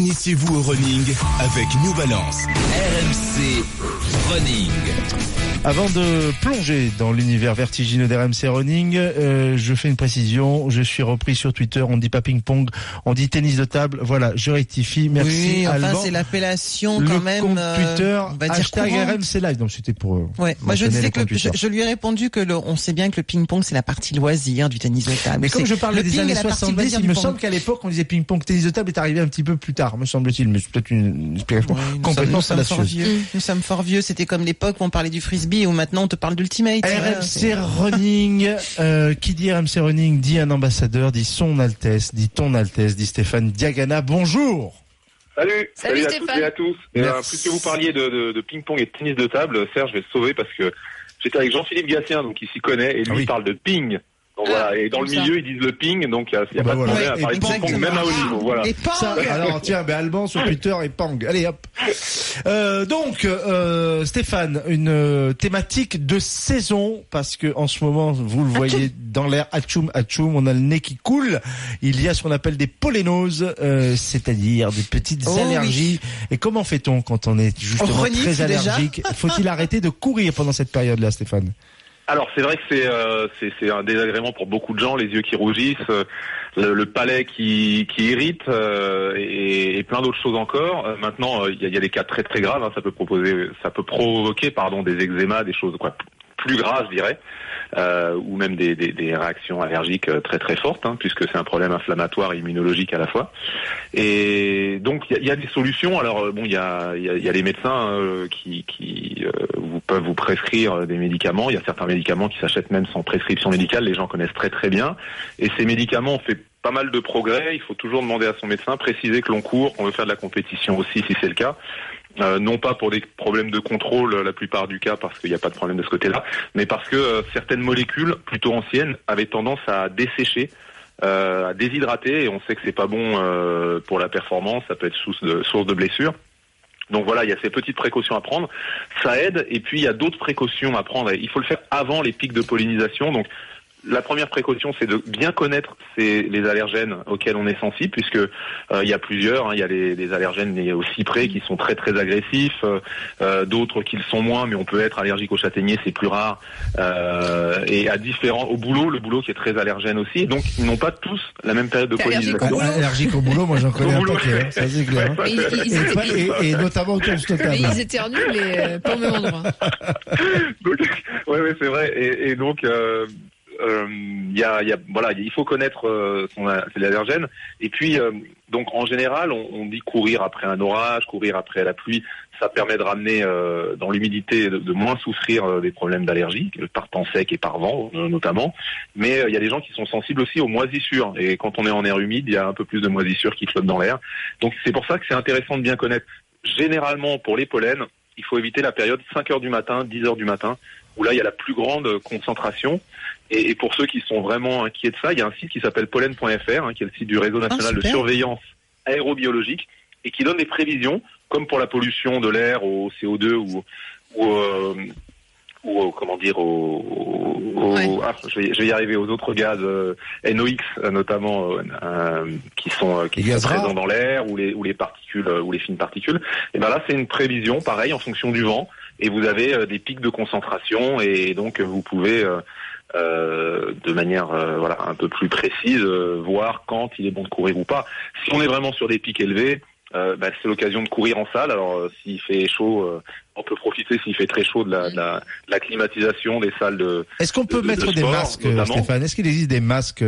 Initiez-vous au running avec New Balance. RMC Running. Avant de plonger dans l'univers vertigineux d'RMC Running, euh, je fais une précision. Je suis repris sur Twitter. On dit pas ping-pong, on dit tennis de table. Voilà, je rectifie. Merci. Oui, enfin, c'est l'appellation le quand même. compte euh, Twitter, on va dire hashtag courant. RMC Live. Donc c'était pour. euh, Ouais. Moi, je disais le que le- compte je, Twitter. je lui ai répondu que le, on sait bien que le ping-pong c'est la partie loisir du tennis de table. Mais comme je parlais le des années est la partie 70, loisir il me pong. semble qu'à l'époque, on disait ping-pong, tennis de table est arrivé un petit peu plus tard, me semble-t-il. Mais c'est peut-être une explication complètement sommes, nous sommes fort fallacieuse. vieux. Nous sommes fort vieux. C'était comme l'époque où on parlait du frisbee et où maintenant on te parle d'ultimate. Voilà, RMC Running, euh, qui dit RMC Running dit un ambassadeur, dit son Altesse, dit ton Altesse, dit Stéphane Diagana. Bonjour. Salut, Salut, à Stéphane. toutes et à tous. Et, euh, puisque vous parliez de, de, de ping-pong et de tennis de table, Serge, je vais te sauver parce que j'étais avec Jean-Philippe Gatien, donc il s'y connaît, et lui Ah oui. il parle de ping. Donc Ah, voilà, et dans le ça. milieu ils disent le ping, donc il n'y a, y a Bah pas de problème à parler de ping-pong, exactement. même à haut niveau. Voilà. Et pas. Ça, alors tiens, ben Alban sur Twitter et pang. Allez hop. Euh, donc euh, Stéphane, une euh, thématique de saison parce que en ce moment, vous le voyez dans l'air, atchoum atchoum, on a le nez qui coule. Il y a ce qu'on appelle des pollénoses, euh, c'est-à-dire des petites Oh, allergies. Et comment fait-on quand on est justement On très allergique? Faut-il arrêter de courir pendant cette période-là, Stéphane? Alors c'est vrai que c'est euh, c'est un désagrément pour beaucoup de gens, les yeux qui rougissent, euh, le, palais qui qui irrite euh, et, et plein d'autres choses encore. Maintenant il y, a, il y a des cas très très graves, hein, ça peut proposer, ça peut provoquer pardon des eczémas, des choses quoi plus graves je dirais, euh, ou même des, réactions allergiques euh, très très fortes, hein, puisque c'est un problème inflammatoire et immunologique à la fois. Et donc il y a, des solutions. Alors euh, bon, il y a, les médecins euh, qui, peuvent vous prescrire des médicaments. Il y a certains médicaments qui s'achètent même sans prescription médicale. Les gens connaissent très très bien. Et ces médicaments ont fait pas mal de progrès. Il faut toujours demander à son médecin, préciser que l'on court, qu'on veut faire de la compétition aussi si c'est le cas. Euh, non pas pour des problèmes de contrôle euh, la plupart du cas parce qu'il n'y a pas de problème de ce côté-là, mais parce que euh, certaines molécules plutôt anciennes avaient tendance à dessécher, euh, à déshydrater et on sait que c'est pas bon euh, pour la performance, ça peut être source de, source de blessures. Donc voilà, il y a ces petites précautions à prendre, ça aide et puis il y a d'autres précautions à prendre. Il faut le faire avant les pics de pollinisation. Donc la première précaution, c'est de bien connaître ces, les allergènes auxquels on est sensible, puisque euh, il y a plusieurs. hein. il y a les, les allergènes liés au cyprès qui sont très très agressifs, euh, euh, d'autres qui le sont moins, mais on peut être allergique au châtaignier, c'est plus rare. Euh, et à différents, au boulot, le boulot qui est très allergène aussi. Donc ils n'ont pas tous la même période de T'es allergique au pollinisation. boulot Allergique au boulot, moi j'en connais Au un boulot. paquet, hein, ça c'est clair. hein. Ils, ils Et, pas- et- et notamment mais ils éternuent, mais euh, pas au même endroit. donc, ouais, ouais, c'est vrai. Et, et donc, il y a, y a, voilà, il faut connaître euh, son ses allergènes. Et puis, euh, donc, en général, on, on dit courir après un orage, courir après la pluie. Ça permet de ramener euh, dans l'humidité, de, de moins souffrir euh, des problèmes d'allergie, par temps sec et par vent euh, notamment. Mais euh, il y a des gens qui sont sensibles aussi aux moisissures. Et quand on est en air humide, il y a un peu plus de moisissures qui flottent dans l'air. Donc, c'est pour ça que c'est intéressant de bien connaître. Généralement, pour les pollens, il faut éviter la période 5 heures du matin, 10 heures du matin, où là, il y a la plus grande concentration. Et, et pour ceux qui sont vraiment inquiets de ça, il y a un site qui s'appelle pollen.fr, hein, qui est le site du réseau national de surveillance aérobiologique, et qui donne des prévisions, comme pour la pollution de l'air au CO2 ou, ou, euh, ou au- comment dire, au, au- Ouais. ah, je, vais, je vais y arriver aux autres gaz euh, NOx euh, notamment euh, euh, qui sont euh, qui sont présents dans l'air ou les ou les particules euh, ou les fines particules. Et ben là, c'est une prévision, pareil, en fonction du vent, et vous avez euh, des pics de concentration, et donc euh, vous pouvez euh, euh, de manière euh, voilà un peu plus précise euh, voir quand il est bon de courir ou pas. Si on est vraiment sur des pics élevés, euh, bah, c'est l'occasion de courir en salle. Alors euh, s'il fait chaud, euh, on peut profiter s'il fait très chaud de la, de la, de la climatisation des salles de. Est-ce qu'on peut de- mettre de des sport, masques, notamment. Stéphane? Est-ce qu'il existe des masques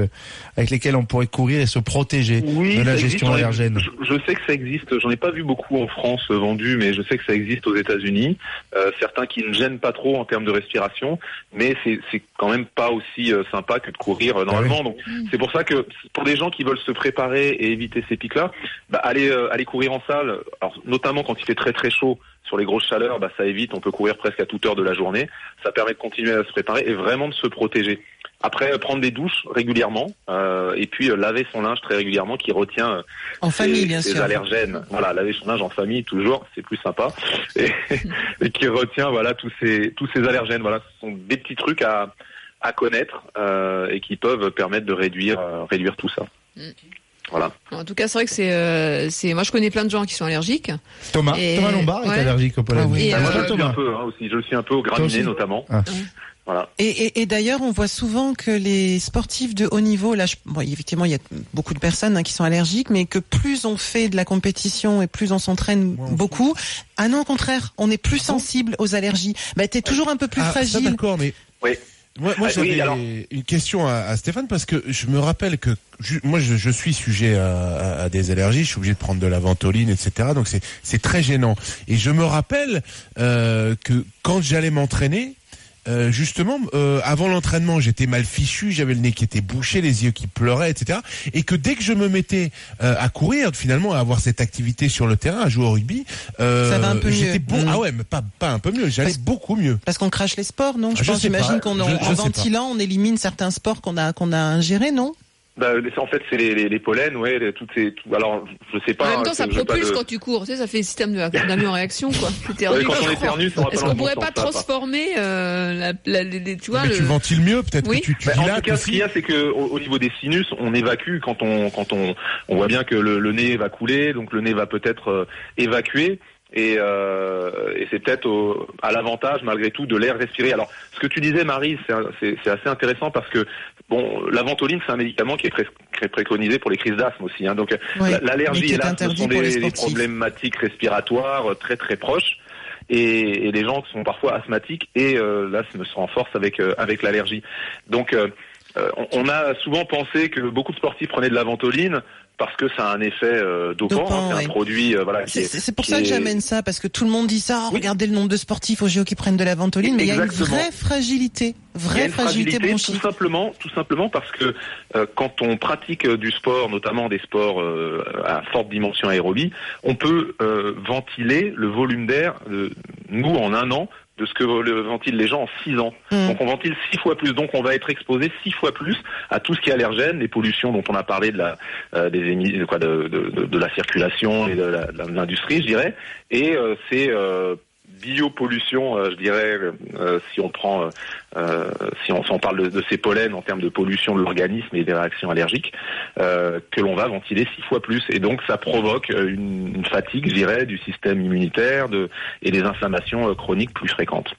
avec lesquels on pourrait courir et se protéger de la gestion existe, allergène? Je, je sais que ça existe. J'en ai pas vu beaucoup en France euh, vendus, mais je sais que ça existe aux États-Unis. Euh, certains qui ne gênent pas trop en termes de respiration, mais c'est quand même pas aussi euh, sympa que de courir euh, normalement. Donc c'est pour ça que pour des gens qui veulent se préparer et éviter ces pics-là, bah, aller aller courir en salle, alors, notamment quand il fait très très chaud. Sur les grosses chaleurs, bah, ça évite, on peut courir presque à toute heure de la journée. Ça permet de continuer à se préparer et vraiment de se protéger. Après, euh, prendre des douches régulièrement euh, et puis euh, laver son linge très régulièrement qui retient euh, En famille, ces- bien ces sûr. allergènes. Voilà, laver son linge en famille toujours, c'est plus sympa et, et qui retient voilà tous ces tous ces allergènes. Voilà, ce sont des petits trucs à à connaître euh, et qui peuvent permettre de réduire euh, réduire tout ça. Voilà. En tout cas, c'est vrai que c'est, euh, c'est. Moi, je connais plein de gens qui sont allergiques. Thomas, Et- Thomas Lombard est allergique au pollen. Ah oui. Bah, moi, euh, je le suis Thomas. un peu hein, aussi. Je le suis un peu au graminé notamment. Ah. Voilà. Et, et, et d'ailleurs, on voit souvent que les sportifs de haut niveau, là, je- bon, effectivement, il y a beaucoup de personnes hein, qui sont allergiques, mais que plus on fait de la compétition et plus on s'entraîne beaucoup, ah non, au contraire, on est plus sensible aux allergies. Bah, t'es toujours un peu plus Ah, ça, fragile. d'accord, mais Oui. Moi, moi Ah, oui, j'avais alors- une question à, à Stéphane parce que je me rappelle que moi je, je suis sujet à, à- à des allergies, je suis obligé de prendre de la ventoline, etc. Donc c'est c'est très gênant. Et je me rappelle euh, que quand j'allais m'entraîner. Euh, justement, euh, avant l'entraînement, j'étais mal fichu, j'avais le nez qui était bouché, les yeux qui pleuraient, etc. Et que dès que je me mettais euh, à courir, finalement, à avoir cette activité sur le terrain, à jouer au rugby, euh, Ça va un peu j'étais bon. Mm. Ah ouais, mais pas pas un peu mieux, j'allais beaucoup mieux. Parce qu'on crache les sports, non? Ah, je pense, j'imagine qu'en ventilant, on élimine certains sports qu'on a qu'on a ingérés, non? Bah, c'est- en fait, c'est les, les, les pollens, ouais, les- toutes ces. tout- alors, je sais pas. en même hein, temps, ça veux pas propulse de- quand tu cours. Tu sais, ça fait système de d'amélioration, quoi. T'éternues, Ouais, quand on éternue, ça va Est-ce qu'on pourrait bon pas sens, ça va pas. transformer euh, la, la- les- tu vois mais le... tu ventiles mieux, peut-être Oui. que tu, tu Bah, en tout cas, ce qu'il y a, c'est que au, au niveau des sinus, on évacue quand on quand on on voit bien que le, le nez va couler, donc le nez va peut-être euh, évacuer. Et, euh, et c'est peut-être au- à l'avantage malgré tout de l'air respiré. Alors, ce que tu disais, Marie, c'est un- c'est c'est assez intéressant parce que bon, la ventoline, c'est un médicament qui est, pré- préconisé pour les crises d'asthme aussi. Hein. Donc, Oui, mais l'allergie et l'asthme sont des, problématiques respiratoires euh, très très proches. Et, et les gens qui sont parfois asthmatiques et euh, l'asthme se renforce avec euh, avec l'allergie. Donc euh, euh, on, on a souvent pensé que beaucoup de sportifs prenaient de la ventoline parce que ça a un effet euh, dopant, Dopant, hein, c'est ouais. un produit euh, voilà C'est est- c'est pour ça que est- j'amène ça, parce que tout le monde dit ça. Oh, Oui. Regardez le nombre de sportifs au JO qui prennent de la ventoline, mais il y a une vraie fragilité, vraie une fragilité fragilité, tout simplement, tout simplement parce que euh, quand on pratique euh, du sport, notamment des sports euh, à forte dimension aérobie, on peut euh, ventiler le volume d'air, nous en un an, de ce que le ventilent les gens en six ans. Mm. Donc on ventile six fois plus, donc on va être exposé six fois plus à tout ce qui est allergène, les pollutions dont on a parlé de la euh, des émis, quoi, de, de, de, de la circulation et de la- de l'industrie, je dirais. Et euh, c'est euh, biopollution, euh, je dirais, euh, si on prend, euh, euh, si on, si on parle de, ces pollens en termes de pollution de l'organisme et des réactions allergiques, euh, que l'on va ventiler six fois plus. Et donc ça provoque euh, une, fatigue, je dirais, du système immunitaire et des inflammations euh, chroniques plus fréquentes.